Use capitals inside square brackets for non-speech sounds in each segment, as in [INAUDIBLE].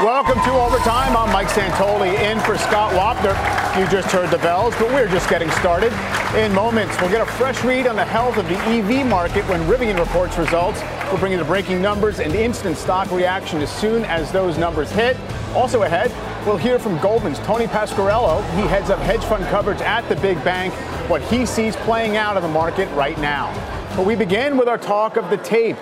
Welcome to Overtime. I'm Mike Santoli in for Scott Wapner. You just heard the bells, but we're just getting started. In moments, we'll get a fresh read on the health of the EV market when Rivian reports results. We'll bring you the breaking numbers and instant stock reaction as soon as those numbers hit. Also ahead, we'll hear from Goldman's Tony Pasquariello. He heads up hedge fund coverage at the big bank, what he sees playing out in the market right now. But we begin with our talk of the tape.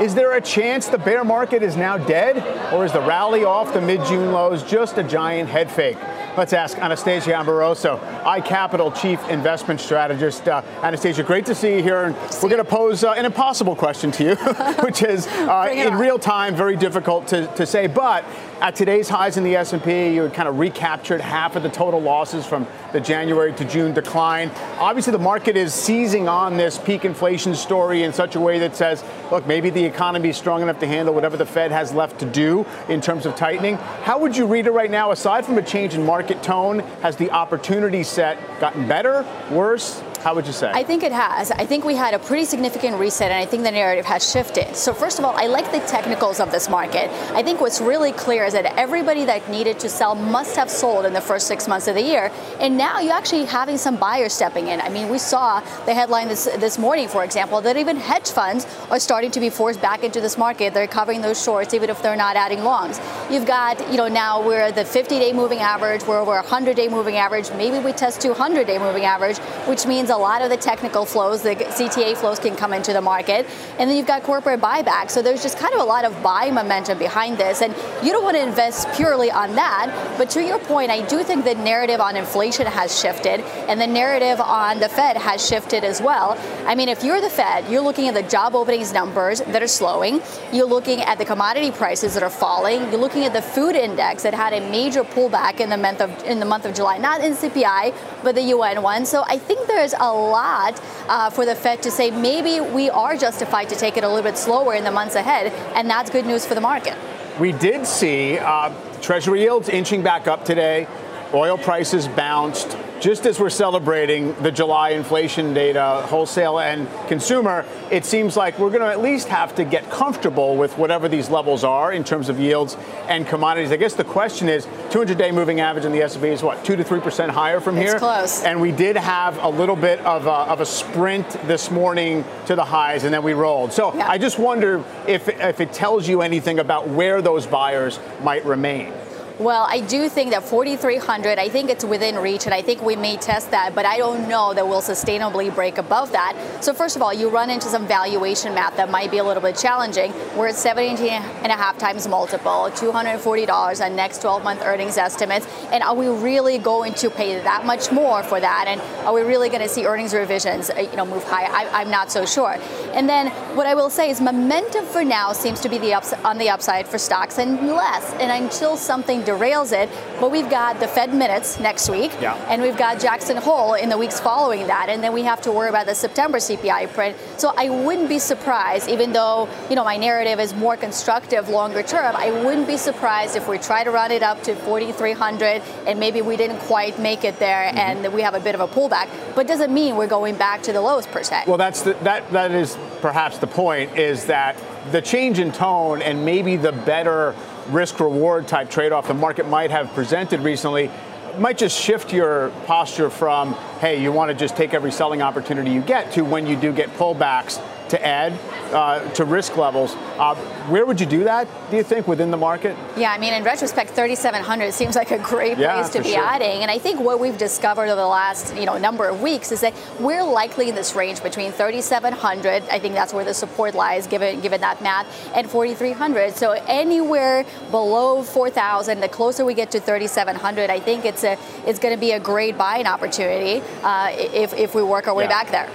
Is there a chance the bear market is now dead, or is the rally off the mid June lows just a giant head fake? Let's ask Anastasia Amoroso, iCapital Chief Investment Strategist. Uh, Anastasia, great to see you here. And we're going to pose uh, an impossible question to you, [LAUGHS] which is uh, in real time very difficult to, to say. But at today's highs in the S&P, you had kind of recaptured half of the total losses from the January to June decline. Obviously, the market is seizing on this peak inflation story in such a way that says, look, maybe the economy is strong enough to handle whatever the Fed has left to do in terms of tightening. How would you read it right now, aside from a change in market tone? Has the opportunity set gotten better, worse? How would you say? I think it has. I think we had a pretty significant reset, and I think the narrative has shifted. So, first of all, I like the technicals of this market. I think what's really clear is that everybody that needed to sell must have sold in the first six months of the year. And now you're actually having some buyers stepping in. I mean, we saw the headline this, this morning, for example, that even hedge funds are starting to be forced back into this market. They're covering those shorts, even if they're not adding longs. You've got, you know, now we're at the 50 day moving average, we're over 100 day moving average. Maybe we test 200 day moving average, which means a lot of the technical flows, the CTA flows can come into the market. And then you've got corporate buyback. So there's just kind of a lot of buy momentum behind this. And you don't want to invest purely on that. But to your point, I do think the narrative on inflation has shifted and the narrative on the Fed has shifted as well. I mean, if you're the Fed, you're looking at the job openings numbers that are slowing. You're looking at the commodity prices that are falling. You're looking at the food index that had a major pullback in the month of in the month of July, not in CPI, but the UN one. So I think there's a lot uh, for the Fed to say maybe we are justified to take it a little bit slower in the months ahead, and that's good news for the market. We did see uh, Treasury yields inching back up today. Oil prices bounced just as we're celebrating the July inflation data, wholesale and consumer, it seems like we're going to at least have to get comfortable with whatever these levels are in terms of yields and commodities. I guess the question is 200-day moving average in the S&P is what, 2 to 3% higher from it's here? close. And we did have a little bit of a, of a sprint this morning to the highs, and then we rolled. So yeah. I just wonder if, if it tells you anything about where those buyers might remain. Well, I do think that 4,300, I think it's within reach, and I think we may test that, but I don't know that we'll sustainably break above that. So, first of all, you run into some valuation math that might be a little bit challenging. We're at 17 and a half times multiple, $240 on next 12 month earnings estimates. And are we really going to pay that much more for that? And are we really going to see earnings revisions uh, you know, move higher? I, am not so sure. And then what I will say is momentum for now seems to be the ups- on the upside for stocks and less. And until something derails it. But we've got the Fed minutes next week, yeah. and we've got Jackson Hole in the weeks following that, and then we have to worry about the September CPI print. So I wouldn't be surprised, even though you know my narrative is more constructive longer term. I wouldn't be surprised if we try to run it up to 4,300, and maybe we didn't quite make it there, mm-hmm. and we have a bit of a pullback. But doesn't mean we're going back to the lows per se. Well, that's the, that that is perhaps the point is that the change in tone and maybe the better risk reward type trade off the market might have presented recently might just shift your posture from, hey, you want to just take every selling opportunity you get to when you do get pullbacks to add uh, to risk levels. Uh, where would you do that, do you think, within the market? Yeah, I mean, in retrospect, 3,700 seems like a great yeah, place to be sure. adding. And I think what we've discovered over the last you know number of weeks is that we're likely in this range between 3,700. I think that's where the support lies, given given that math, and 4,300. So anywhere below 4,000, the closer we get to 3,700, I think it's a it's going to be a great buying opportunity uh, if if we work our way yeah. back there.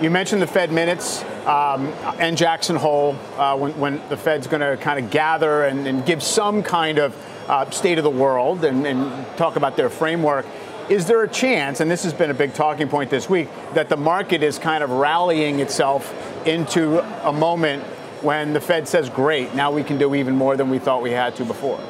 You mentioned the Fed minutes. Um, and Jackson Hole uh, when, when, the Fed's going to kind of gather and, and, give some kind of uh, state of the world and, and talk about their framework. Is there a chance, and this has been a big talking point this week, that the market is kind of rallying itself into a moment when the Fed says, great, now we can do even more than we thought we had to before?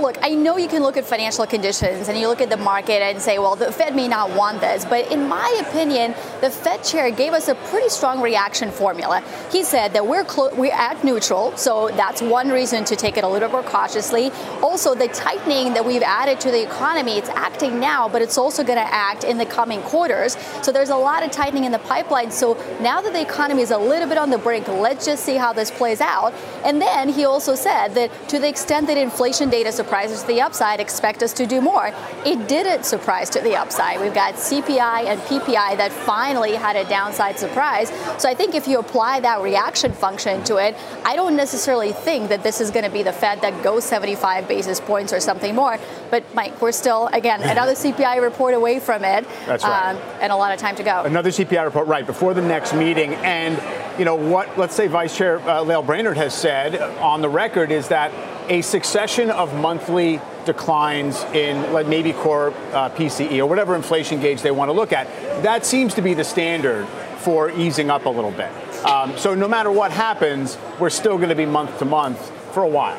Look, I know you can look at financial conditions and you look at the market and say, well, the Fed may not want this. But in my opinion, the Fed chair gave us a pretty strong reaction formula. He said that we're clo- we're at neutral, so that's one reason to take it a little more cautiously. Also, the tightening that we've added to the economy, it's acting now, but it's also going to act in the coming quarters. So there's a lot of tightening in the pipeline. So now that the economy is a little bit on the brink, let's just see how this plays out. And then he also said that to the extent that inflation data surprises to the upside, expect us to do more. It didn't surprise to the upside. We've got CPI and PPI that finally had a downside surprise. So I think if you apply that reaction function to it, I don't necessarily think that this is going to be the Fed that goes 75 basis points or something more. But Mike, we're still again another [LAUGHS] CPI report away from it. That's right. Um, and a lot of time to go. Another CPI report right before the next meeting and you know what let's say vice chair uh, lael brainard has said on the record is that a succession of monthly declines in like maybe core uh, PCE or whatever inflation gauge they want to look at. That seems to be the standard for easing up a little bit. Um, so no matter what happens, we're still going to be month to month for a while.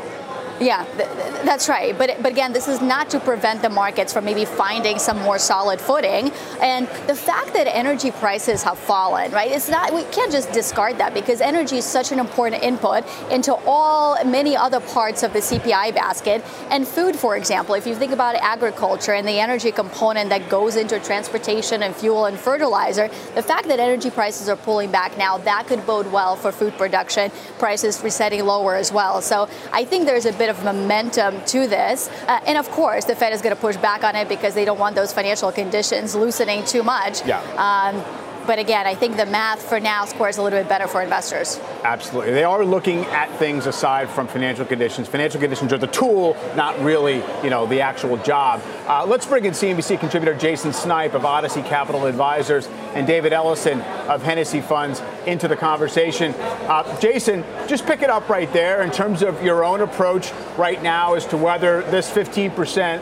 Yeah, th- that's right. But but again, this is not to prevent the markets from maybe finding some more solid footing. And the fact that energy prices have fallen, right? It's not we can't just discard that because energy is such an important input into all many other parts of the CPI basket. And food, for example, if you think about agriculture and the energy component that goes into transportation and fuel and fertilizer, the fact that energy prices are pulling back now, that could bode well for food production, prices resetting lower as well. So I think there's a bit bit of momentum to this. Uh, and of course, the Fed is going to push back on it because they don't want those financial conditions loosening too much. Yeah. Um, but again, I think the math for now scores a little bit better for investors. Absolutely. They are looking at things aside from financial conditions. Financial conditions are the tool, not really, you know, the actual job. Uh, let's bring in CNBC contributor Jason Snipe of Odyssey Capital Advisors and David Ellison of Hennessy Funds into the conversation. Uh, Jason, just pick it up right there in terms of your own approach right now as to whether this 15%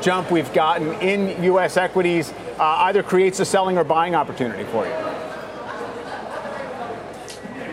jump we've gotten in U.S. equities uh, either creates a selling or buying opportunity for you?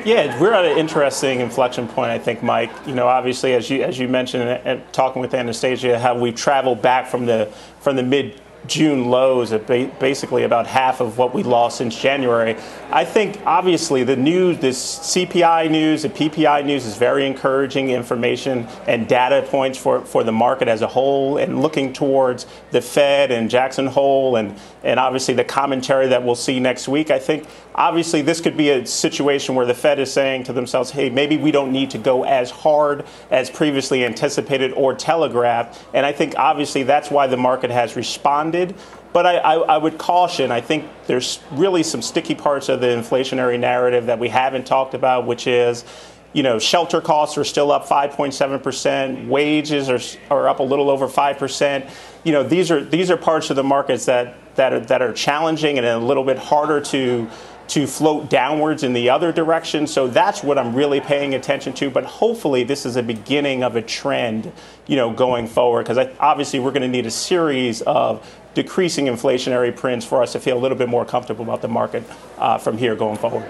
Yeah, we're at an interesting inflection point, I think, Mike. You know, obviously, as you as you mentioned, uh, talking with Anastasia, how we've traveled back from the from the mid June lows at basically about half of what we lost since January. I think obviously the news, this CPI news, the PPI news is very encouraging information and data points for, for the market as a whole and looking towards the Fed and Jackson Hole and, and obviously the commentary that we'll see next week. I think obviously this could be a situation where the Fed is saying to themselves, hey, maybe we don't need to go as hard as previously anticipated or telegraphed. And I think obviously that's why the market has responded. But I, I, I, would caution, I think there's really some sticky parts of the inflationary narrative that we haven't talked about, which is, you know, shelter costs are still up 5.7%, wages are, are up a little over 5%. You know, these are, these are parts of the markets that, that, are, that are challenging and a little bit harder to, to float downwards in the other direction. So that's what I'm really paying attention to. But hopefully, this is a beginning of a trend, you know, going forward. Because obviously, we're going to need a series of decreasing inflationary prints for us to feel a little bit more comfortable about the market uh, from here going forward.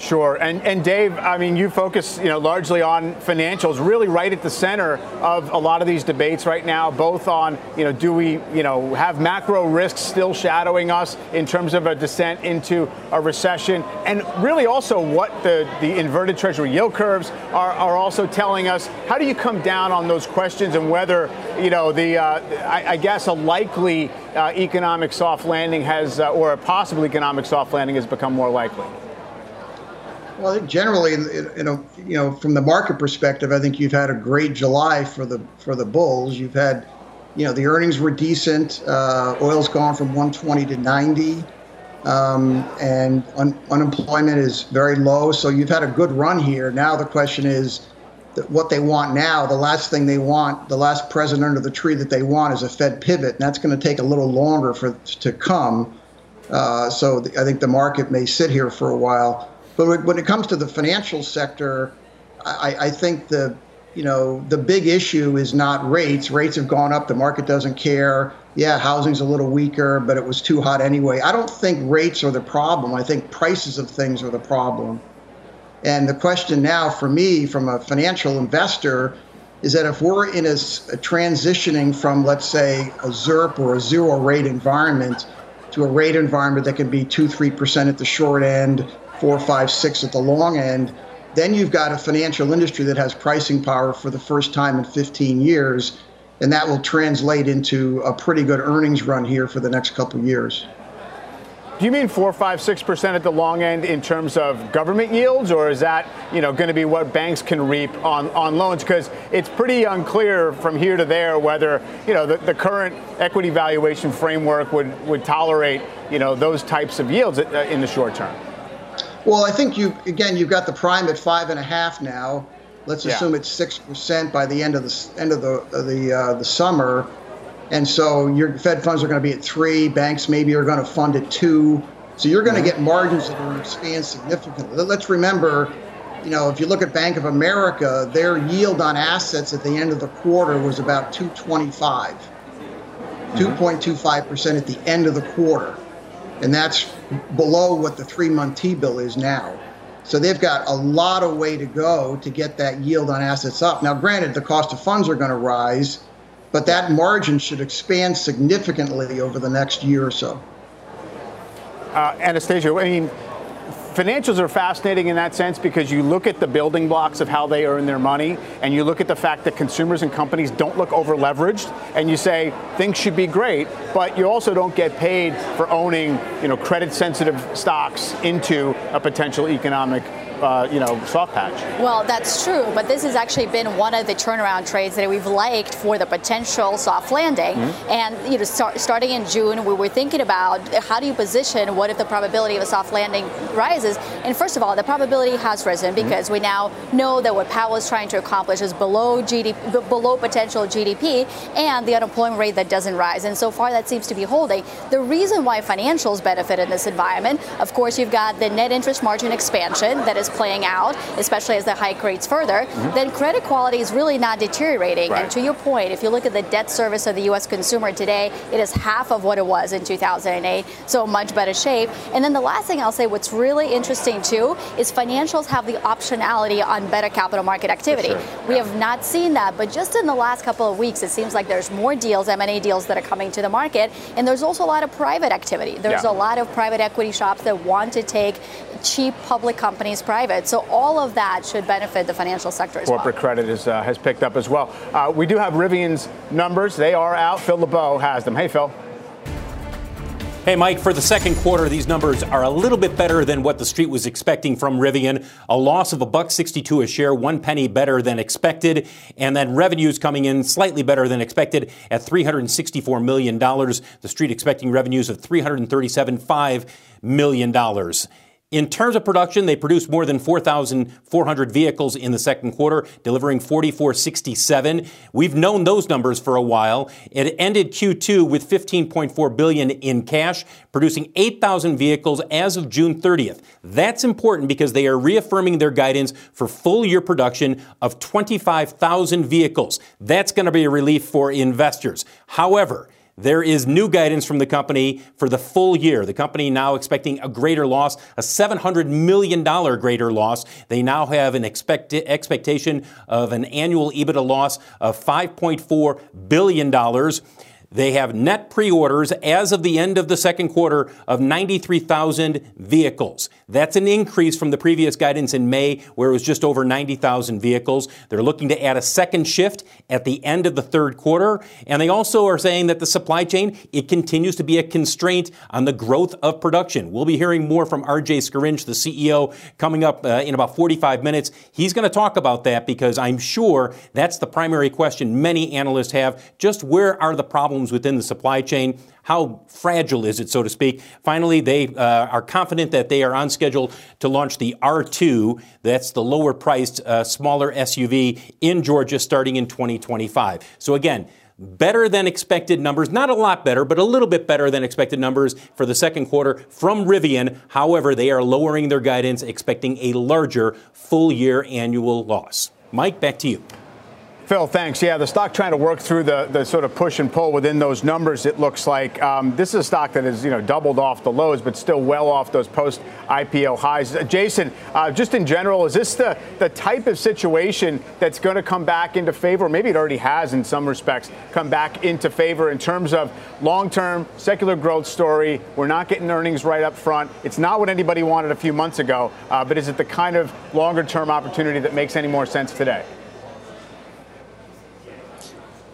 Sure. And, and Dave, I mean, you focus, you know, largely on financials, really right at the center of a lot of these debates right now, both on, you know, do we, you know, have macro risks still shadowing us in terms of a descent into a recession, and really also what the, the inverted treasury yield curves are, are also telling us. How do you come down on those questions and whether, you know, the, uh, I, I, guess a likely uh, economic soft landing has, uh, or a possible economic soft landing has become more likely? Well, I think generally, you know, you know, from the market perspective, I think you've had a great July for the for the bulls. You've had, you know, the earnings were decent. Uh, oil's gone from 120 to 90, um, and un- unemployment is very low. So you've had a good run here. Now the question is, what they want now. The last thing they want, the last present under the tree that they want, is a Fed pivot, and that's going to take a little longer for to come. Uh, so I think the market may sit here for a while. But when it comes to the financial sector, I, I think the you know the big issue is not rates. Rates have gone up. The market doesn't care. Yeah, housing's a little weaker, but it was too hot anyway. I don't think rates are the problem. I think prices of things are the problem. And the question now for me, from a financial investor, is that if we're in a, a, transitioning from, let's say, a ZIRP or a zero rate environment to a rate environment that can be two, three percent at the short end, four, five, six at the long end, then you've got a financial industry that has pricing power for the first time in 15 years, and that will translate into a pretty good earnings run here for the next couple years. Do you mean four, five, six percent at the long end in terms of government yields, or is that you know going to be what banks can reap on, on loans? Because it's pretty unclear from here to there whether you know the, the current equity valuation framework would would tolerate you know those types of yields uh, in the short term. Well, I think you again you've got the prime at five and a half now. Let's yeah. assume it's six percent by the end of the end of the of the uh, the summer. And so your Fed funds are going to be at three. Banks maybe are going to fund at two. So you're going to get margins that will expand significantly. Let's remember, you know, if you look at Bank of America, their yield on assets at the end of the quarter was about 225, 2.25% at the end of the quarter. And that's below what the three month T bill is now. So they've got a lot of way to go to get that yield on assets up. Now, granted, the cost of funds are going to rise but that margin should expand significantly over the next year or so. Uh, Anastasia, I mean, financials are fascinating in that sense because you look at the building blocks of how they earn their money and you look at the fact that consumers and companies don't look over leveraged and you say things should be great but you also don't get paid for owning you know credit sensitive stocks into a potential economic uh, you know, soft patch. Well, that's true, but this has actually been one of the turnaround trades that we've liked for the potential soft landing. Mm-hmm. And you know, start, starting in June, we were thinking about how do you position what if the probability of a soft landing rises. And first of all, the probability has risen mm-hmm. because mm-hmm. we now know that what Powell is trying to accomplish is below GDP, below potential GDP, and the unemployment rate that doesn't rise. And so far, that seems to be holding. The reason why financials benefit in this environment, of course, you've got the net interest margin expansion that is playing out, especially as the hike rates further, mm-hmm. then credit quality is really not deteriorating. Right. And to your point, if you look at the debt service of the U.S. consumer today, it is half of what it was in 2008, so much better shape. And then the last thing I'll say, what's really interesting too, is financials have the optionality on better capital market activity. Sure. We yeah. have not seen that, but just in the last couple of weeks, it seems like there's more deals, M&A deals that are coming to the market, and there's also a lot of private activity. There's yeah. a lot of private equity shops that want to take cheap public companies private. So all of that should benefit the financial sector as Corporate well. credit is, uh, has picked up as well. Uh, we do have Rivian's numbers. They are out. Phil LeBeau has them. Hey, Phil. Hey, Mike, for the second quarter, these numbers are a little bit better than what the street was expecting from Rivian. A loss of a buck 62 a share, one penny better than expected, and then revenues coming in slightly better than expected at $364 million. The street expecting revenues of $337.5 million. In terms of production, they produced more than 4,400 vehicles in the second quarter, delivering 4,467. We've known those numbers for a while. It ended Q2 with 15.4 billion in cash, producing 8,000 vehicles as of June 30th. That's important because they are reaffirming their guidance for full year production of 25,000 vehicles. That's going to be a relief for investors. However, there is new guidance from the company for the full year. The company now expecting a greater loss, a $700 million greater loss. They now have an expect- expectation of an annual EBITDA loss of $5.4 billion. They have net pre orders as of the end of the second quarter of 93,000 vehicles. That's an increase from the previous guidance in May, where it was just over 90,000 vehicles. They're looking to add a second shift at the end of the third quarter. And they also are saying that the supply chain, it continues to be a constraint on the growth of production. We'll be hearing more from RJ Scaringe, the CEO, coming up uh, in about 45 minutes. He's going to talk about that because I'm sure that's the primary question many analysts have. Just where are the problems? Problems within the supply chain. How fragile is it, so to speak? Finally, they uh, are confident that they are on schedule to launch the R2. That's the lower priced, uh, smaller SUV in Georgia starting in 2025. So again, better than expected numbers, not a lot better, but a little bit better than expected numbers for the second quarter from Rivian. However, they are lowering their guidance, expecting a larger full year annual loss. Mike, back to you. Phil, thanks. Yeah, the stock trying to work through the, the sort of push and pull within those numbers. It looks like um, this is a stock that has you know doubled off the lows, but still well off those post IPO highs. Uh, Jason, uh, just in general, is this the the type of situation that's going to come back into favor? Maybe it already has in some respects come back into favor in terms of long-term secular growth story. We're not getting earnings right up front. It's not what anybody wanted a few months ago, uh, but is it the kind of longer-term opportunity that makes any more sense today?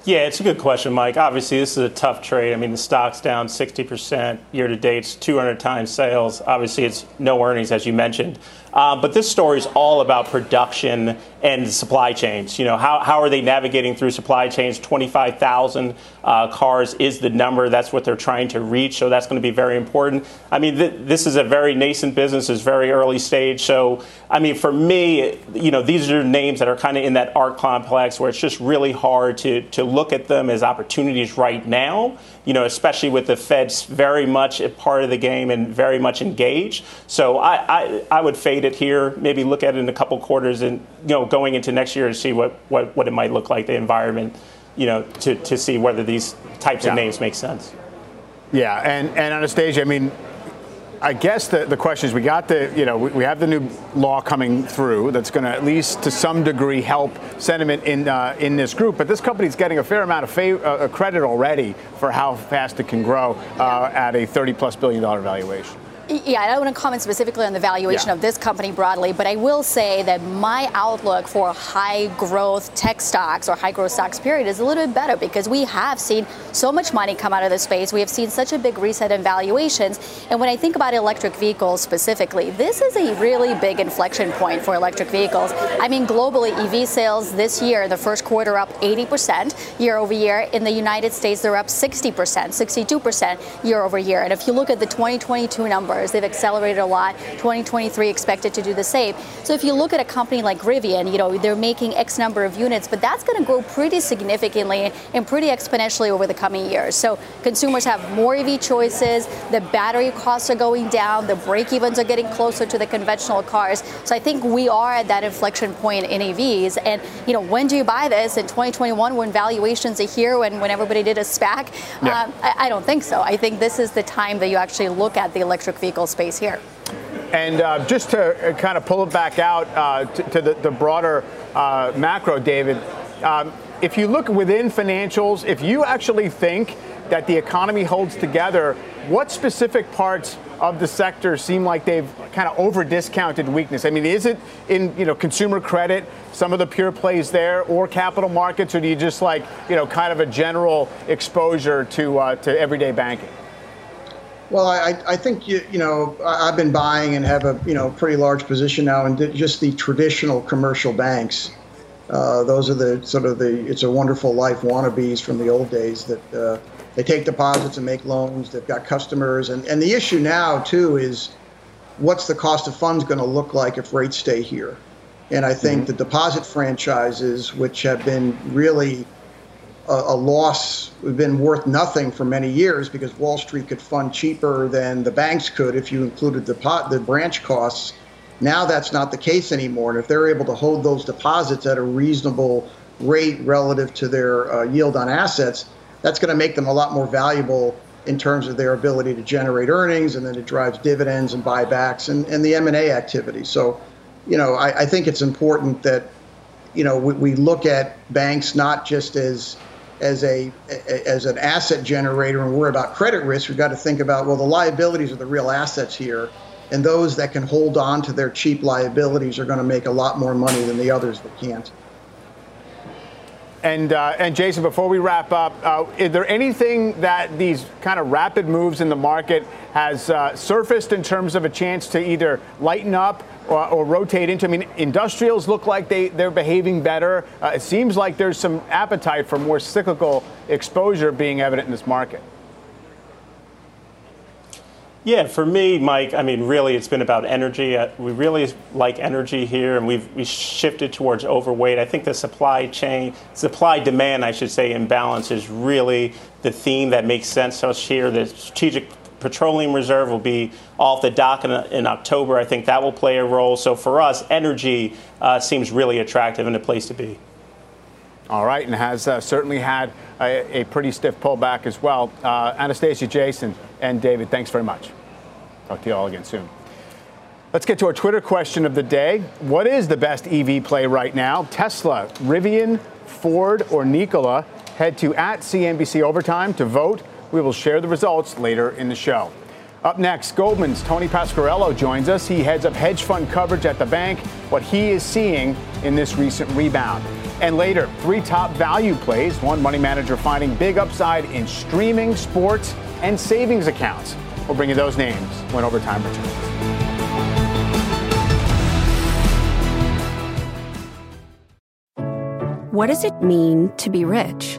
Yeah, it's a good question, Mike. Obviously, this is a tough trade. I mean, the stock's down 60% year to date, it's 200 times sales. Obviously, it's no earnings, as you mentioned. Uh, but this story is all about production and supply chains. You know, how, how are they navigating through supply chains? 25,000 uh, cars is the number. That's what they're trying to reach. So that's going to be very important. I mean, th- this is a very nascent business. It's very early stage. So, I mean, for me, you know, these are names that are kind of in that ARK complex where it's just really hard to, to look at them as opportunities right now you know, especially with the Feds very much a part of the game and very much engaged. So I, I, I would fade it here, maybe look at it in a couple quarters and, you know, going into next year to see what, what, what it might look like, the environment, you know, to, to see whether these types yeah. of names make sense. Yeah, and, and Anastasia, I mean, I guess the, the question is we got the, you know, we, we have the new law coming through that's going to at least to some degree help sentiment in uh, in this group. But this company is getting a fair amount of fav- uh, credit already for how fast it can grow uh, at a 30 plus billion dollar valuation. Yeah, I don't want to comment specifically on the valuation yeah. of this company broadly, but I will say that my outlook for high growth tech stocks or high growth stocks period is a little bit better because we have seen so much money come out of the space. We have seen such a big reset in valuations. And when I think about electric vehicles specifically, this is a really big inflection point for electric vehicles. I mean, globally, EV sales this year, the first quarter up 80% year over year. In the United States, they're up 60%, 62% year over year. And if you look at the 2022 number, They've accelerated a lot. 2023 expected to do the same. So if you look at a company like Rivian, you know, they're making X number of units, but that's going to grow pretty significantly and pretty exponentially over the coming years. So consumers have more EV choices, the battery costs are going down, the break evens are getting closer to the conventional cars. So I think we are at that inflection point in EVs. And, you know, when do you buy this? In 2021 when valuations are here, when, when everybody did a SPAC? Yeah. Um, I, I don't think so. I think this is the time that you actually look at the electric vehicle space here. And uh, just to uh, kind of pull it back out uh, to, to the, the, broader uh, macro, David, um, if you look within financials, if you actually think that the economy holds together, what specific parts of the sector seem like they've kind of over discounted weakness? I mean, is it in you know consumer credit, some of the pure plays there, or capital markets, or do you just like you know kind of a general exposure to uh, to everyday banking? Well, I, I think you, you know I've been buying and have a you know pretty large position now in just the traditional commercial banks. Uh, those are the sort of the it's a wonderful life wannabes from the old days that uh, they take deposits and make loans. They've got customers, and and the issue now too is what's the cost of funds going to look like if rates stay here? And I think mm-hmm. the deposit franchises, which have been really a, a loss have been worth nothing for many years because Wall Street could fund cheaper than the banks could if you included the pot, the branch costs. Now that's not the case anymore, and if they're able to hold those deposits at a reasonable rate relative to their uh, yield on assets, that's going to make them a lot more valuable in terms of their ability to generate earnings, and then it drives dividends and buybacks and, and the M&A activity. So, you know, I, I think it's important that, you know, we, we look at banks not just as as a as an asset generator and worry about credit risk, we've got to think about well the liabilities are the real assets here, and those that can hold on to their cheap liabilities are going to make a lot more money than the others that can't. And uh, and Jason, before we wrap up, uh, is there anything that these kind of rapid moves in the market has uh, surfaced in terms of a chance to either lighten up or, or, rotate into? I mean, industrials look like they, they're behaving better. Uh, it seems like there's some appetite for more cyclical exposure being evident in this market. Yeah, for me, Mike, I mean, really, it's been about energy. Uh, we really like energy here, and we've we shifted towards overweight. I think the supply chain, supply demand, I should say, imbalance is really the theme that makes sense to us here. The strategic petroleum reserve will be off the dock in, in, October. I think that will play a role. So for us, energy uh, seems really attractive and a place to be. All right, and has uh, certainly had a, a, pretty stiff pullback as well. Uh, Anastasia, Jason, and David, thanks very much. Talk to you all again soon. Let's get to our Twitter question of the day. What is the best EV play right now? Tesla, Rivian, Ford, or Nikola? Head to at CNBC Overtime to vote. We will share the results later in the show. Up next, Goldman's Tony Pasquariello joins us. He heads up hedge fund coverage at the bank, what he is seeing in this recent rebound. And later, three top value plays, one money manager finding big upside in streaming, sports, and savings accounts. We'll bring you those names when overtime returns. What does it mean to be rich?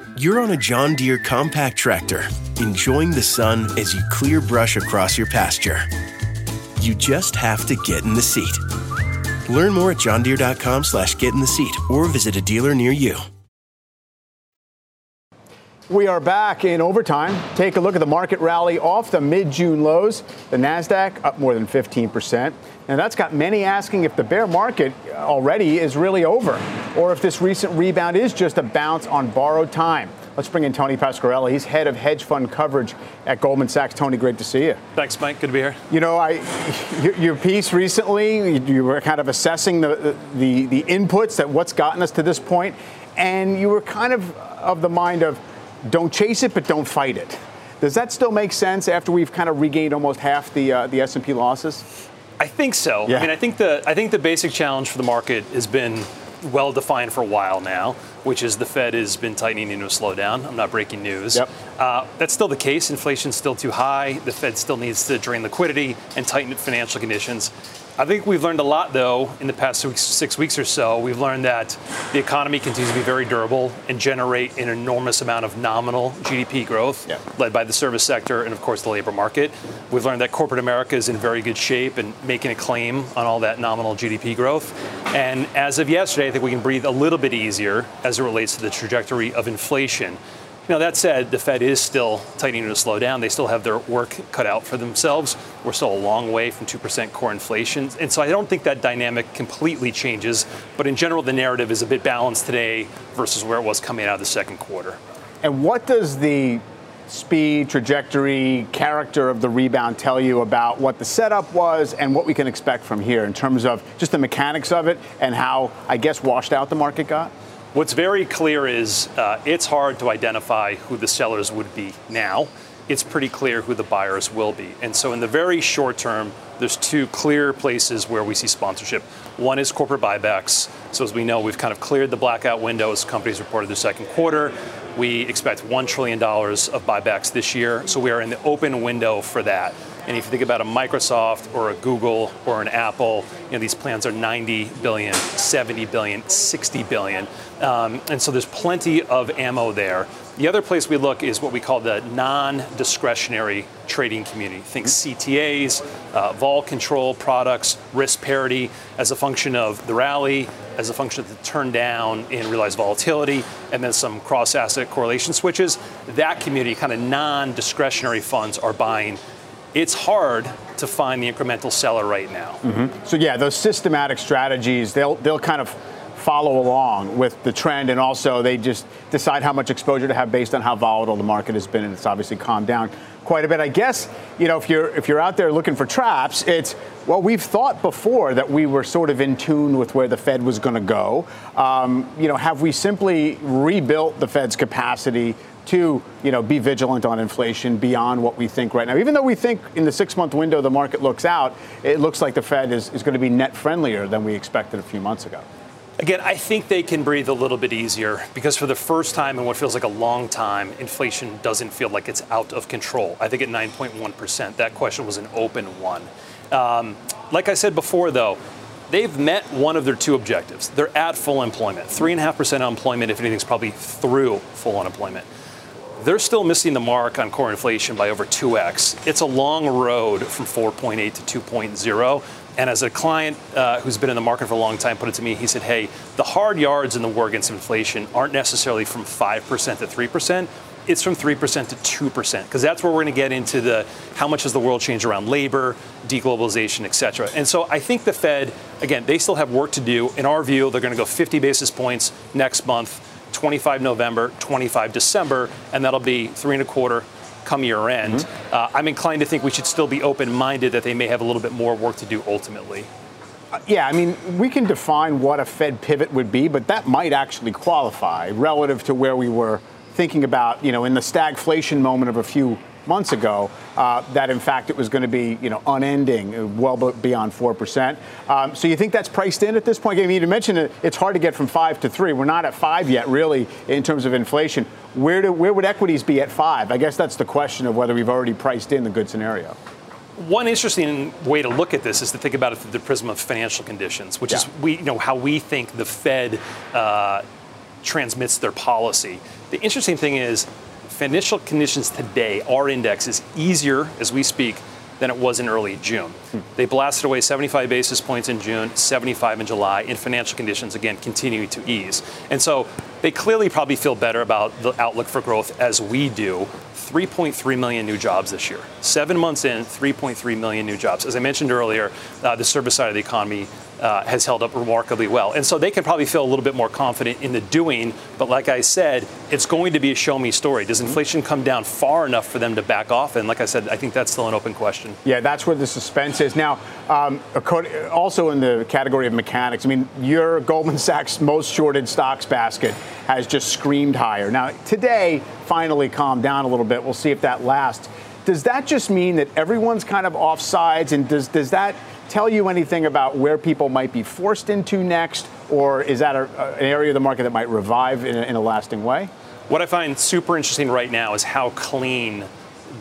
You're on a John Deere compact tractor, enjoying the sun as you clear brush across your pasture. You just have to get in the seat Learn more at johndeere.com slash get in the seat or visit a dealer near you. We are back in overtime. Take a look at the market rally off the mid June lows. The NASDAQ up more than 15%. And that's got many asking if the bear market already is really over or if this recent rebound is just a bounce on borrowed time. Let's bring in Tony Pasquariello. He's head of hedge fund coverage at Goldman Sachs. Tony, great to see you. Thanks, Mike. Good to be here. You know, I, your piece recently, you were kind of assessing the, the, the inputs that what's gotten us to this point, and you were kind of of the mind of don't chase it, but don't fight it. Does that still make sense after we've kind of regained almost half the uh, the S&P losses? I think so. Yeah. I mean, I think the I think the basic challenge for the market has been well defined for a while now, which is the Fed has been tightening into a slowdown. I'm not breaking news. Yep. Uh, that's still the case. Inflation's still too high. The Fed still needs to drain liquidity and tighten financial conditions. I think we've learned a lot, though, in the past six weeks or so. We've learned that the economy continues to be very durable and generate an enormous amount of nominal GDP growth, yeah. led by the service sector and, of course, the labor market. We've learned that corporate America is in very good shape and making a claim on all that nominal GDP growth. And as of yesterday, I think we can breathe a little bit easier as it relates to the trajectory of inflation. Now, that said, the Fed is still tightening to slow down. They still have their work cut out for themselves. We're still a long way from 2% core inflation. And so I don't think that dynamic completely changes. But in general, the narrative is a bit balanced today versus where it was coming out of the second quarter. And what does the speed, trajectory, character of the rebound tell you about what the setup was and what we can expect from here in terms of just the mechanics of it and how, I guess, washed out the market got? What's very clear is uh, it's hard to identify who the sellers would be now. It's pretty clear who the buyers will be. And so, in the very short term, there's two clear places where we see sponsorship. One is corporate buybacks. So, as we know, we've kind of cleared the blackout window as companies reported their second quarter. We expect $1 trillion of buybacks this year. So, we are in the open window for that. And if you think about a Microsoft or a Google or an Apple, you know, these plans are 90 billion, 70 billion, 60 billion. Um, and so there's plenty of ammo there. The other place we look is what we call the non discretionary trading community. Think CTAs, uh, vol control products, risk parity as a function of the rally, as a function of the turn down in realized volatility, and then some cross asset correlation switches. That community, kind of non discretionary funds, are buying it's hard to find the incremental seller right now. Mm-hmm. So yeah, those systematic strategies, they'll they'll kind of follow along with the trend and also they just decide how much exposure to have based on how volatile the market has been and it's obviously calmed down quite a bit. I guess, you know, if you're if you're out there looking for traps, it's well, we've thought before that we were sort of in tune with where the Fed was going to go. Um, you know, have we simply rebuilt the Fed's capacity to, you know, be vigilant on inflation beyond what we think right now. Even though we think in the six-month window the market looks out, it looks like the Fed is, is going to be net friendlier than we expected a few months ago. Again, I think they can breathe a little bit easier because for the first time in what feels like a long time, inflation doesn't feel like it's out of control. I think at 9.1%, that question was an open one. Um, like I said before, though, they've met one of their two objectives. They're at full employment. 3.5% unemployment, if anything's probably through full unemployment. They're still missing the mark on core inflation by over 2x. It's a long road from 4.8 to 2.0. And as a client uh, who's been in the market for a long time put it to me, he said, hey, the hard yards in the war against inflation aren't necessarily from 5% to 3%. It's from 3% to 2%, because that's where we're going to get into the how much has the world changed around labor, deglobalization, et cetera. And so I think the Fed, again, they still have work to do. In our view, they're going to go 50 basis points next month, 25 November, 25 December, and that'll be three and a quarter come year end. Mm-hmm. Uh, I'm inclined to think we should still be open minded that they may have a little bit more work to do ultimately. Uh, yeah, I mean, we can define what a Fed pivot would be, but that might actually qualify relative to where we were thinking about, you know, in the stagflation moment of a few months ago uh, that in fact it was going to be you know unending, uh, well beyond four percent. Um, so you think that's priced in at this point? I mean, you mentioned it, it's hard to get from five to three. We're not at five yet, really, in terms of inflation. Where do where would equities be at five? I guess that's the question of whether we've already priced in the good scenario. One interesting way to look at this is to think about it through the prism of financial conditions, which yeah. is we you know how we think the Fed uh, transmits their policy. The interesting thing is financial conditions today, our index is easier as we speak than it was in early June. Hmm. They blasted away 75 basis points in June, 75 in July, and financial conditions again continuing to ease. And so they clearly probably feel better about the outlook for growth as we do. 3.3 million new jobs this year. Seven months in, 3.3 million new jobs. As I mentioned earlier, uh, the service side of the economy uh, has held up remarkably well. And so they can probably feel a little bit more confident in the doing. But like I said, it's going to be a show me story. Does mm-hmm. inflation come down far enough for them to back off? And like I said, I think that's still an open question. Yeah, that's where the suspense is. Now, um, also in the category of mechanics, I mean, your Goldman [LAUGHS] Sachs most shorted stocks basket has just screamed higher. Now, today finally calmed down a little bit. We'll see if that lasts. Does that just mean that everyone's kind of off sides? And does, does that tell you anything about where people might be forced into next, or is that a, an area of the market that might revive in a, in a lasting way? What I find super interesting right now is how clean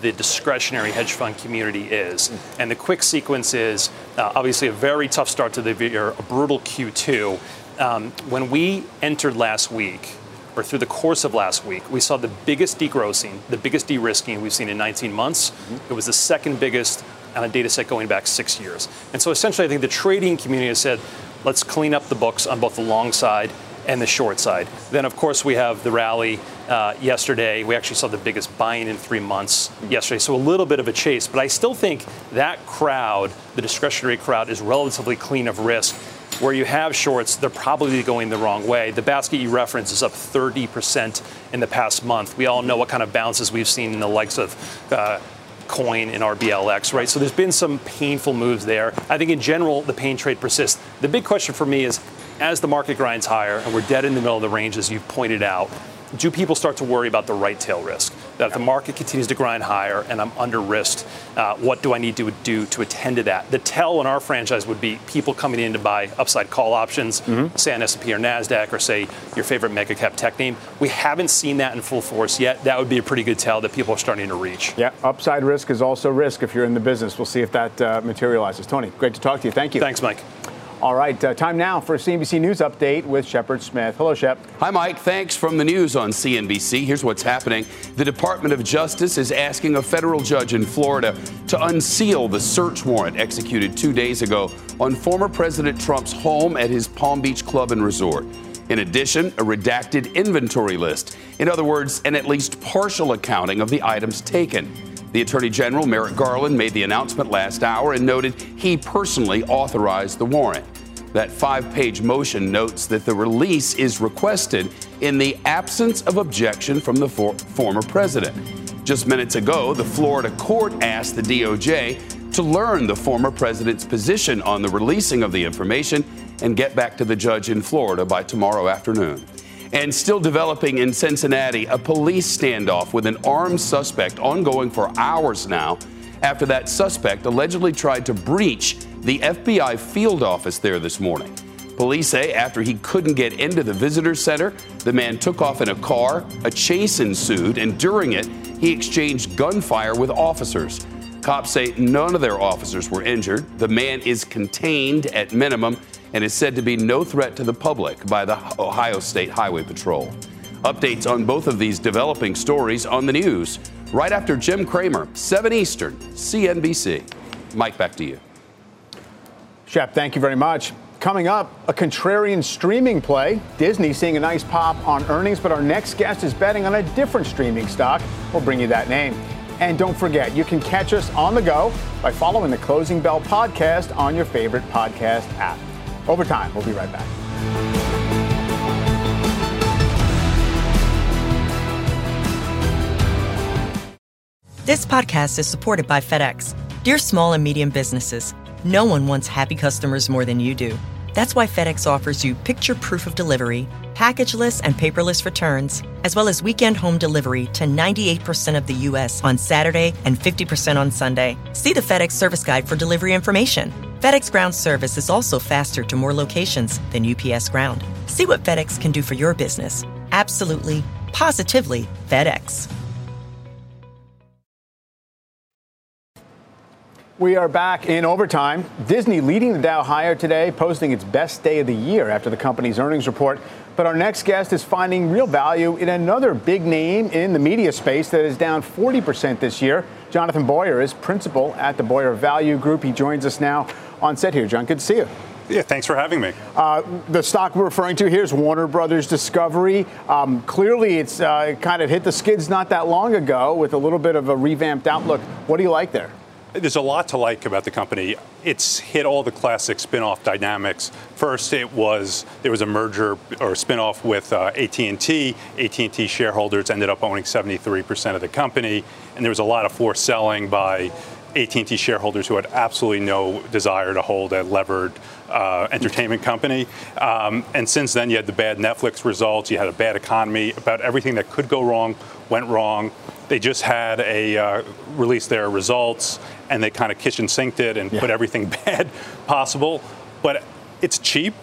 the discretionary hedge fund community is. And the quick sequence is uh, obviously a very tough start to the year, a brutal Q2. Um, when we entered last week, or through the course of last week, we saw the biggest degrossing, the biggest de risking we've seen in 19 months. Mm-hmm. It was the second biggest on a data set going back six years. And so essentially, I think the trading community has said, let's clean up the books on both the long side and the short side. Then, of course, we have the rally uh, yesterday. We actually saw the biggest buying in three months yesterday, so a little bit of a chase. But I still think that crowd, the discretionary crowd, is relatively clean of risk. Where you have shorts, they're probably going the wrong way. The basket you reference is up 30% in the past month. We all know what kind of bounces we've seen in the likes of uh, coin in RBLX, right? So there's been some painful moves there. I think in general, the pain trade persists. The big question for me is as the market grinds higher and we're dead in the middle of the range, as you've pointed out, do people start to worry about the right tail risk? That if the market continues to grind higher and I'm under risked, uh, what do I need to do to attend to that? The tell in our franchise would be people coming in to buy upside call options, mm-hmm. say on S&P or Nasdaq, or say your favorite mega cap tech name. We haven't seen that in full force yet. That would be a pretty good tell that people are starting to reach. Yeah, upside risk is also risk if you're in the business. We'll see if that uh, materializes. Tony, great to talk to you. Thank you. Thanks, Mike. All right, uh, time now for a CNBC News update with Shepard Smith. Hello, Shep. Hi, Mike. Thanks from the news on CNBC. Here's what's happening. The Department of Justice is asking a federal judge in Florida to unseal the search warrant executed two days ago on former President Trump's home at his Palm Beach club and resort. In addition, a redacted inventory list. In other words, an at least partial accounting of the items taken. The Attorney General, Merrick Garland, made the announcement last hour and noted he personally authorized the warrant. That five page motion notes that the release is requested in the absence of objection from the for- former president. Just minutes ago, the Florida court asked the DOJ to learn the former president's position on the releasing of the information and get back to the judge in Florida by tomorrow afternoon. And still developing in Cincinnati, a police standoff with an armed suspect ongoing for hours now after that suspect allegedly tried to breach the FBI field office there this morning. Police say after he couldn't get into the visitor center, the man took off in a car, a chase ensued, and during it, he exchanged gunfire with officers. Cops say none of their officers were injured. The man is contained at minimum and is said to be no threat to the public by the Ohio State Highway Patrol. Updates on both of these developing stories on the news right after Jim Cramer, 7 Eastern, CNBC. Mike, back to you. Shep, thank you very much. Coming up, a contrarian streaming play. Disney seeing a nice pop on earnings, but our next guest is betting on a different streaming stock. We'll bring you that name. And don't forget, you can catch us on the go by following the Closing Bell podcast on your favorite podcast app. Overtime, we'll be right back. This podcast is supported by FedEx. Dear small and medium businesses, no one wants happy customers more than you do. That's why FedEx offers you picture proof of delivery, packageless and paperless returns, as well as weekend home delivery to 98% of the U.S. on Saturday and 50% on Sunday. See the FedEx service guide for delivery information. FedEx Ground service is also faster to more locations than UPS Ground. See what FedEx can do for your business. Absolutely, positively FedEx. We are back in overtime. Disney leading the Dow higher today, posting its best day of the year after the company's earnings report. But our next guest is finding real value in another big name in the media space that is down 40% this year. Jonathan Boyar is principal at the Boyar Value Group. He joins us now on set here. John, good to see you. Yeah, thanks for having me. Uh, the stock we're referring to here is Warner Brothers Discovery. Um, clearly, it's uh, kind of hit the skids not that long ago with a little bit of a revamped outlook. What do you like there? There's a lot to like about the company. It's hit all the classic spin-off dynamics. First, it was there was a merger or spin-off with uh, AT&T. AT&T shareholders ended up owning 73% of the company, and there was a lot of forced selling by AT&T shareholders who had absolutely no desire to hold a levered uh, entertainment company. Um, and since then, you had the bad Netflix results. You had a bad economy. About everything that could go wrong went wrong. They just had a uh, release their results, and they kind of kitchen sinked it and yeah. put everything [LAUGHS] bad possible. But it's cheap.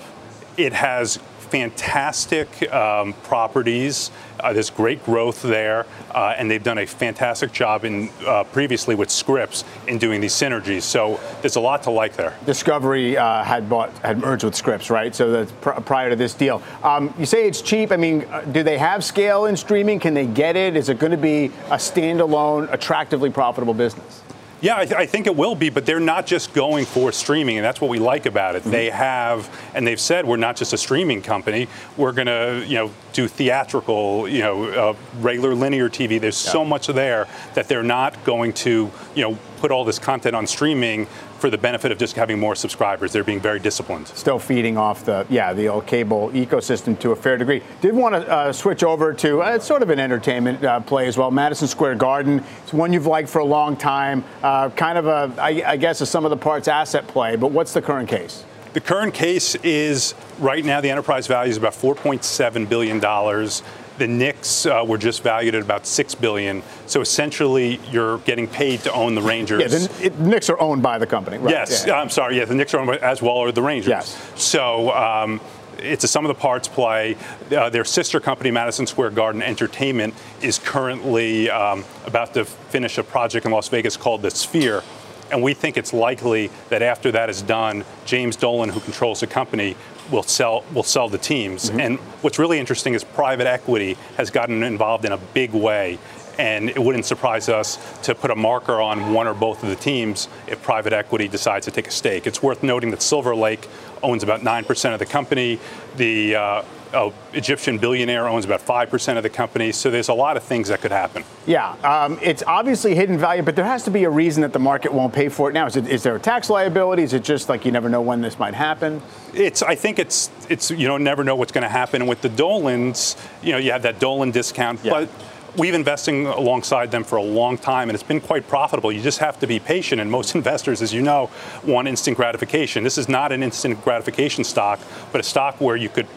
It has fantastic um, properties. Uh, there's great growth there, uh, and they've done a fantastic job in uh, previously with Scripps in doing these synergies. So there's a lot to like there. Discovery uh, had bought had merged with Scripps, right? So that's pr- prior to this deal. Um, you say it's cheap. I mean, uh, do they have scale in streaming? Can they get it? Is it going to be a standalone, attractively profitable business? Yeah, I, th- I, think it will be, but they're not just going for streaming, and that's what we like about it. Mm-hmm. They have, and they've said we're not just a streaming company. We're going to, you know, do theatrical, you know, uh, regular linear TV. There's yeah. so much there that they're not going to, you know, put all this content on streaming for the benefit of just having more subscribers. They're being very disciplined. Still feeding off the yeah the old cable ecosystem to a fair degree. Did want to uh, switch over to uh, sort of an entertainment uh, play as well. Madison Square Garden. It's one you've liked for a long time. Uh, kind of a I, I guess a sum of the parts asset play. But what's the current case? The current case is right now the enterprise value is about 4.7 billion dollars. The Knicks uh, were just valued at about six billion. So essentially, you're getting paid to own the Rangers. Yeah, the it, Knicks are owned by the company. Right? Yes, yeah. I'm sorry. Yeah, the Knicks are owned by, as well are the Rangers. Yes. So. Um, it's a sum of the parts play. Uh, their sister company, Madison Square Garden Entertainment, is currently um, about to finish a project in Las Vegas called The Sphere. And we think it's likely that after that is done, James Dolan, who controls the company, will sell will sell the teams. Mm-hmm. And what's really interesting is private equity has gotten involved in a big way. And it wouldn't surprise us to put a marker on one or both of the teams if private equity decides to take a stake. It's worth noting that Silver Lake owns about 9% of the company. The uh, a Egyptian billionaire owns about 5% of the company. So there's a lot of things that could happen. Yeah, um, it's obviously hidden value, but there has to be a reason that the market won't pay for it now. Is, it, is there a tax liability? Is it just like you never know when this might happen? It's. I think it's. It's. You know, never know what's going to happen. And with the Dolans, you know, you have that Dolan discount, yeah. but we've investing alongside them for a long time and it's been quite profitable. You just have to be patient and most [LAUGHS] investors, as you know, want instant gratification. This is not an instant gratification stock, but a stock where you could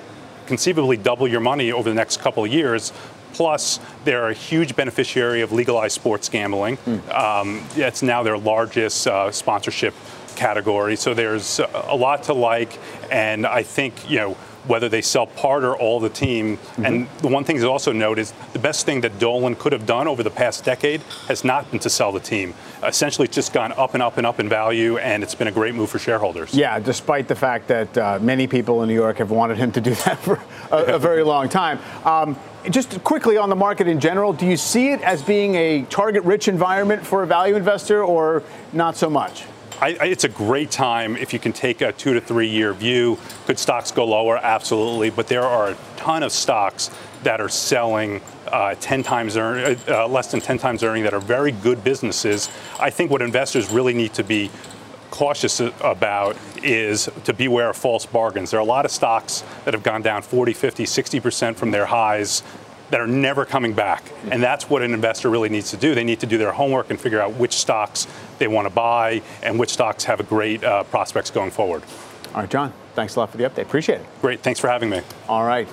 conceivably double your money over the next couple of years. Plus, they're a huge beneficiary of legalized sports gambling. Mm. Um, it's now their largest uh, sponsorship category. So there's a lot to like, and I think you know whether they sell part or all the team. Mm-hmm. And the one thing to also note is the best thing that Dolan could have done over the past decade has not been to sell the team. Essentially, it's just gone up and up and up in value, and it's been a great move for shareholders. Yeah, despite the fact that uh, many people in New York have wanted him to do [LAUGHS] that for a, a very long time. Um, just quickly on the market in general, do you see it as being a target rich environment for a value investor or not so much? I, I, it's a great time if you can take a two to three year view. Could stocks go lower? Absolutely. But there are a ton of stocks that are selling uh, 10 times earn, uh, less than 10 times earning that are very good businesses. I think what investors really need to be cautious about is to beware of false bargains. There are a lot of stocks that have gone down 40, 50, 60% from their highs that are never coming back. And that's what an investor really needs to do. They need to do their homework and figure out which stocks they want to buy and which stocks have a great uh, prospects going forward. All right, John, thanks a lot for the update. Appreciate it. Great. Thanks for having me. All right.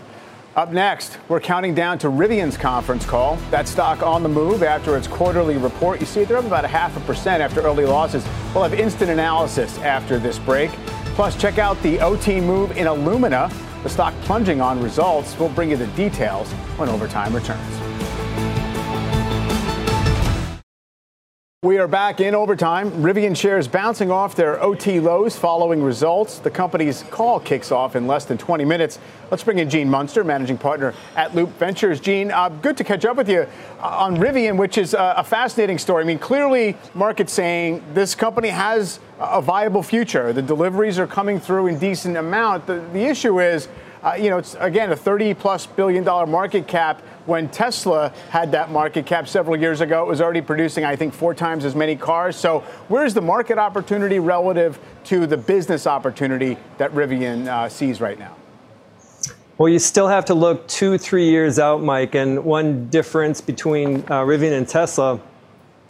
Up next, we're counting down to Rivian's conference call. That stock on the move after its quarterly report. You see, they're up about a half a percent after early losses. We'll have instant analysis after this break. Plus, check out the OT move in Illumina the stock plunging on results. We'll bring you the details when overtime returns. We are back in overtime. Rivian shares bouncing off their OT lows following results. The company's call kicks off in less than 20 minutes. Let's bring in Gene Munster, managing partner at Loup Ventures. Gene, uh, good to catch up with you uh, on Rivian, which is uh, a fascinating story. I mean, clearly, market saying this company has a viable future. The deliveries are coming through in decent amount. The, the issue is, uh, you know, it's again a 30 plus billion dollar market cap when Tesla had that market cap several years ago, it was already producing, I think, four times as many cars. So, where's the market opportunity relative to the business opportunity that Rivian uh, sees right now? Well, you still have to look two, three years out, Mike. And one difference between uh, Rivian and Tesla,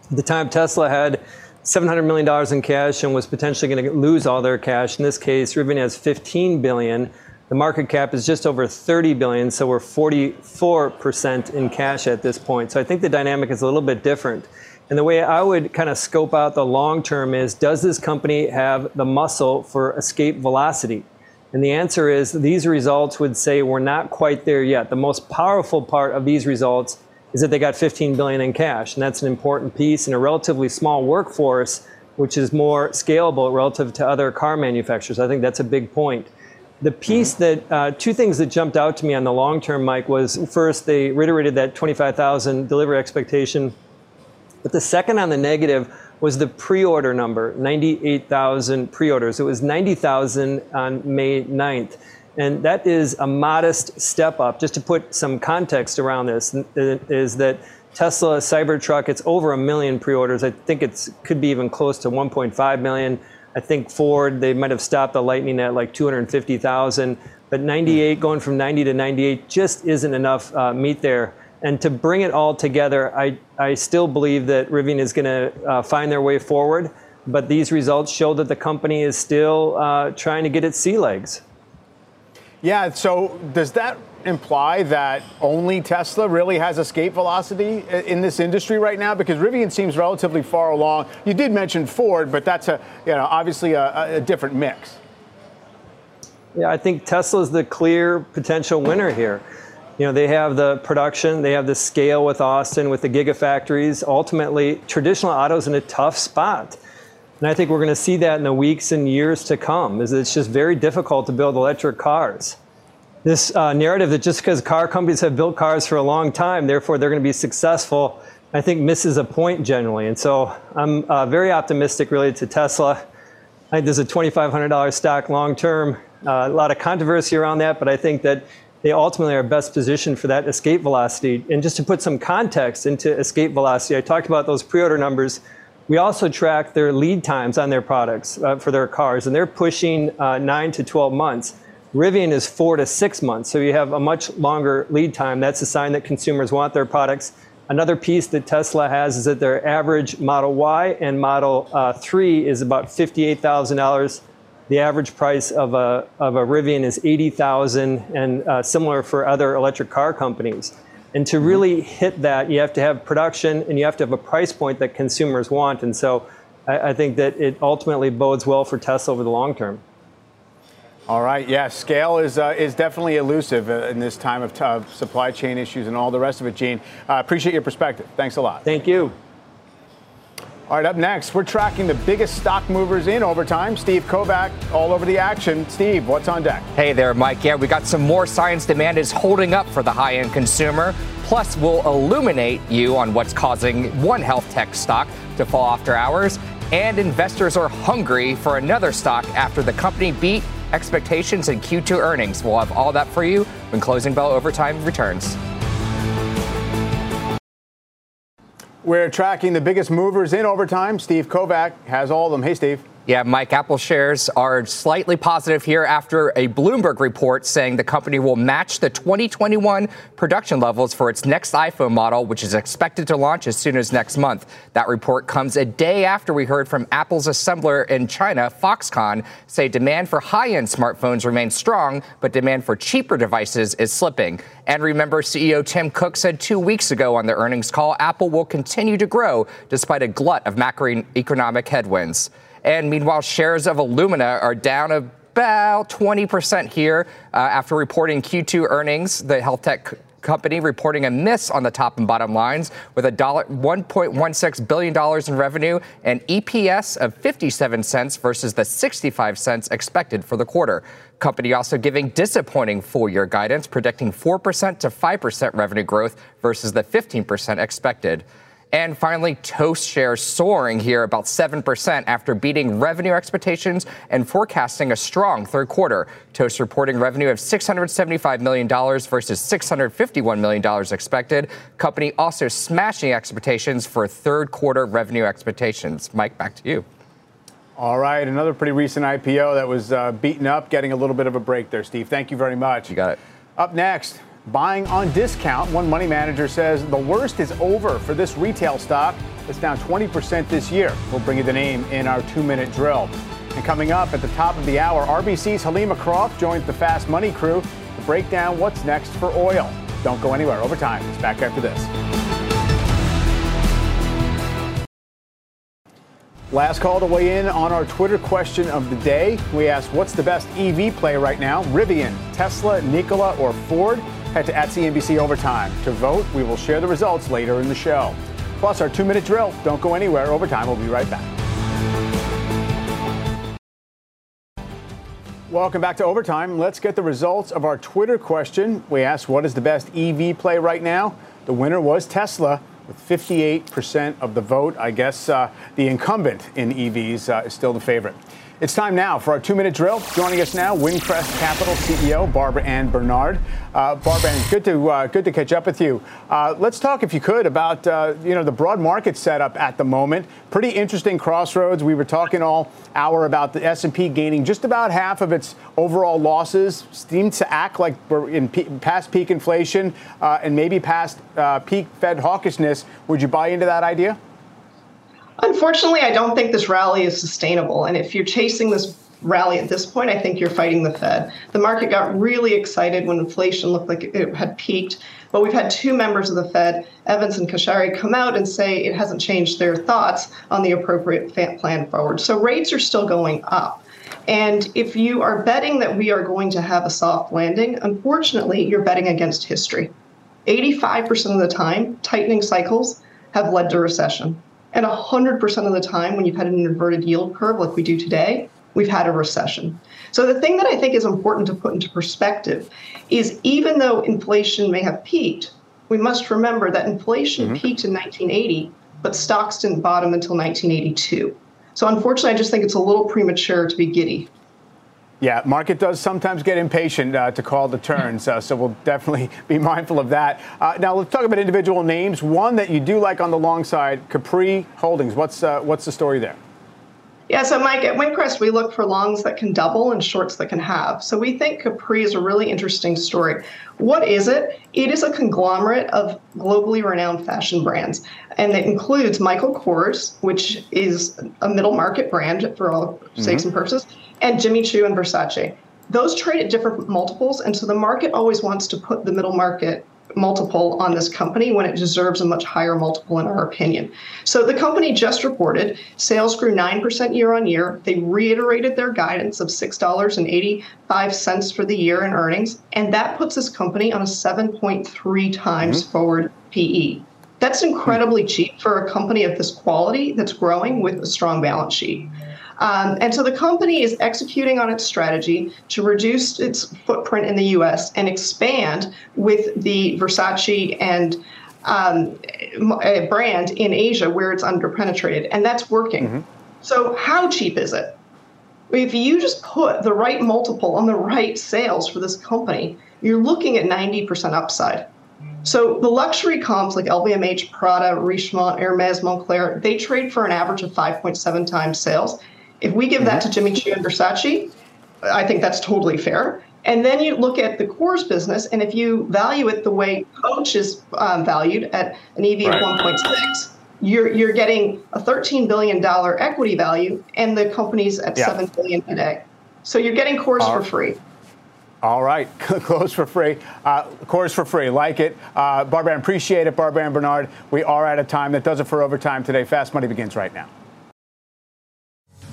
the time Tesla had $700 million in cash and was potentially going to lose all their cash. In this case, Rivian has $15 billion. The market cap is just over 30 billion, so we're 44% in cash at this point. So I think the dynamic is a little bit different. And the way I would kind of scope out the long term is does this company have the muscle for escape velocity? And the answer is these results would say we're not quite there yet. The most powerful part of these results is that they got 15 billion in cash, and that's an important piece in a relatively small workforce, which is more scalable relative to other car manufacturers. I think that's a big point. The piece mm-hmm. that, uh, two things that jumped out to me on the long term, Mike, was first, they reiterated that 25,000 delivery expectation. But the second on the negative was the pre order number 98,000 pre orders. It was 90,000 on May 9th. And that is a modest step up. Just to put some context around this, is that Tesla Cybertruck, it's over a million pre orders. I think it could be even close to 1.5 million. I think Ford, they might have stopped the Lightning at like 250,000, but 98, going from 90 to 98 just isn't enough uh, meat there. And to bring it all together, I, I still believe that Rivian is going to uh, find their way forward, but these results show that the company is still uh, trying to get its sea legs. Yeah, so does that imply that only Tesla really has escape velocity in this industry right now? Because Rivian seems relatively far along. You did mention Ford, but that's a you know obviously a, a different mix. Yeah, I think Tesla is the clear potential winner here. You know, they have the production, they have the scale with Austin, with the gigafactories. Ultimately, traditional autos in a tough spot. And I think we're going to see that in the weeks and years to come. Is it's just very difficult to build electric cars this uh, narrative that just because car companies have built cars for a long time, therefore they're going to be successful, I think misses a point generally. And so I'm uh, very optimistic related to Tesla. I think there's a $2,500 stock long term. Uh, a lot of controversy around that, but I think that they ultimately are best positioned for that escape velocity. And just to put some context into escape velocity, I talked about those pre order numbers. We also track their lead times on their products uh, for their cars, and they're pushing uh, 9 to 12 months. Rivian is four to six months, so you have a much longer lead time. That's a sign that consumers want their products. Another piece that Tesla has is that their average Model Y and Model uh, 3 is about $58,000 the average price of a, of a Rivian is 80,000, and uh, similar for other electric car companies. And to really hit that, you have to have production and you have to have a price point that consumers want. And so I, I think that it ultimately bodes well for Tesla over the long term. All right. Yeah, scale is uh, is definitely elusive uh, in this time of t- supply chain issues and all the rest of it. Gene, uh, appreciate your perspective. Thanks a lot. Thank you. All right. Up next, we're tracking the biggest stock movers in overtime. Steve Kovach, all over the action. Steve, what's on deck? Hey there, Mike. Yeah, we got some more science demand is holding up for the high-end consumer. Plus, we'll illuminate you on what's causing one health tech stock to fall after hours. And investors are hungry for another stock after the company beat expectations and Q2 earnings. We'll have all that for you when Closing Bell Overtime returns. We're tracking the biggest movers in overtime. Steve Kovach has all of them. Hey, Steve. Yeah, Mike, Apple shares are slightly positive here after a Bloomberg report saying the company will match the 2021 production levels for its next iPhone model, which is expected to launch as soon as next month. That report comes a day after we heard from Apple's assembler in China, Foxconn, say demand for high end smartphones remains strong, but demand for cheaper devices is slipping. And remember, CEO Tim Cook said two weeks ago on the earnings call Apple will continue to grow despite a glut of macroeconomic headwinds. And meanwhile, shares of Illumina are down about 20% here uh, after reporting Q2 earnings. The health tech company reporting a miss on the top and bottom lines with a dollar 1.16 billion dollars in revenue and EPS of 57 cents versus the 65 cents expected for the quarter. Company also giving disappointing full year guidance predicting 4% to 5% revenue growth versus the 15% expected. And finally, Toast shares soaring here about 7% after beating revenue expectations and forecasting a strong third quarter. Toast reporting revenue of $675 million versus $651 million expected. Company also smashing expectations for third quarter revenue expectations. Mike, back to you. All right, another pretty recent IPO that was uh, beaten up, getting a little bit of a break there, Steve. Thank you very much. You got it. Up next, buying on discount. One money manager says the worst is over for this retail stock. It's down 20% this year. We'll bring you the name in our two minute drill. And coming up at the top of the hour, RBC's Helima Croft joins the Fast Money crew to break down what's next for oil. Don't go anywhere. Overtime It's back after this. Last call to weigh in on our Twitter question of the day. We asked, what's the best EV play right now? Rivian, Tesla, Nikola, or Ford? Head to at CNBC Overtime. To vote, we will share the results later in the show. Plus, our two minute drill. Don't go anywhere. Overtime. We'll be right back. Welcome back to Overtime. Let's get the results of our Twitter question. We asked, what is the best EV play right now? The winner was Tesla with 58% of the vote. I guess uh, the incumbent in EVs uh, is still the favorite. It's time now for our two minute drill. Joining us now, Wincrest Capital CEO Barbara Ann Bernard. Uh, Barbara Ann, good to, uh, good to catch up with you. Uh, let's talk, if you could, about uh, you know, the broad market setup at the moment. Pretty interesting crossroads. We were talking all hour about the S&P gaining just about half of its overall losses. Seems to act like we're in past peak inflation uh, and maybe past uh, peak Fed hawkishness. Would you buy into that idea? Unfortunately, I don't think this rally is sustainable. And if you're chasing this rally at this point, I think you're fighting the Fed. The market got really excited when inflation looked like it had peaked. But we've had two members of the Fed, Evans and Kashkari, come out and say it hasn't changed their thoughts on the appropriate plan forward. So rates are still going up. And if you are betting that we are going to have a soft landing, unfortunately, you're betting against history. 85% of the time, tightening cycles have led to recession. And 100% of the time, when you've had an inverted yield curve like we do today, we've had a recession. So, the thing that I think is important to put into perspective is even though inflation may have peaked, we must remember that inflation mm-hmm. peaked in 1980, but stocks didn't bottom until 1982. So, unfortunately, I just think it's a little premature to be giddy. Yeah, market does sometimes get impatient uh, to call the turns, uh, so we'll definitely be [LAUGHS] mindful of that. Uh, now let's talk about individual names. One that you do like on the long side, Capri Holdings. What's uh, what's the story there? Yeah, so Mike, at Wincrest, we look for longs that can double and shorts that can have. So we think Capri is a really interesting story. What is it? It is a conglomerate of globally renowned fashion brands, and it includes Michael Kors, which is a middle market brand for all mm-hmm. sakes and purposes, and Jimmy Choo and Versace. Those trade at different multiples, and so the market always wants to put the middle market multiple on this company when it deserves a much higher multiple in our opinion. So the company just reported sales grew 9% year on year. They reiterated their guidance of $6.85 for the year in earnings, and that puts this company on a 7.3 times mm-hmm. forward PE. That's incredibly cheap for a company of this quality that's growing with a strong balance sheet. Um, and so the company is executing on its strategy to reduce its footprint in the US and expand with the Versace and um, brand in Asia where it's underpenetrated. And that's working. Mm-hmm. So, how cheap is it? If you just put the right multiple on the right sales for this company, you're looking at 90% upside. So the luxury comps like LVMH, Prada, Richemont, Hermes, Moncler, they trade for an average of 5.7 times sales. If we give that to Jimmy Choo and Versace, I think that's totally fair. And then you look at the Kors business, and if you value it the way Coach is um, valued at an EV right. of 1.6, you're you're getting a 13 billion dollar equity value, and the company's at yeah. seven billion today. So you're getting Kors for free. All right, [LAUGHS] close for free. Uh, Kors for free. Like it. Uh, Barbara, appreciate it. Barbara Ann Bernard, we are out of time. That does it for overtime today. Fast Money begins right now.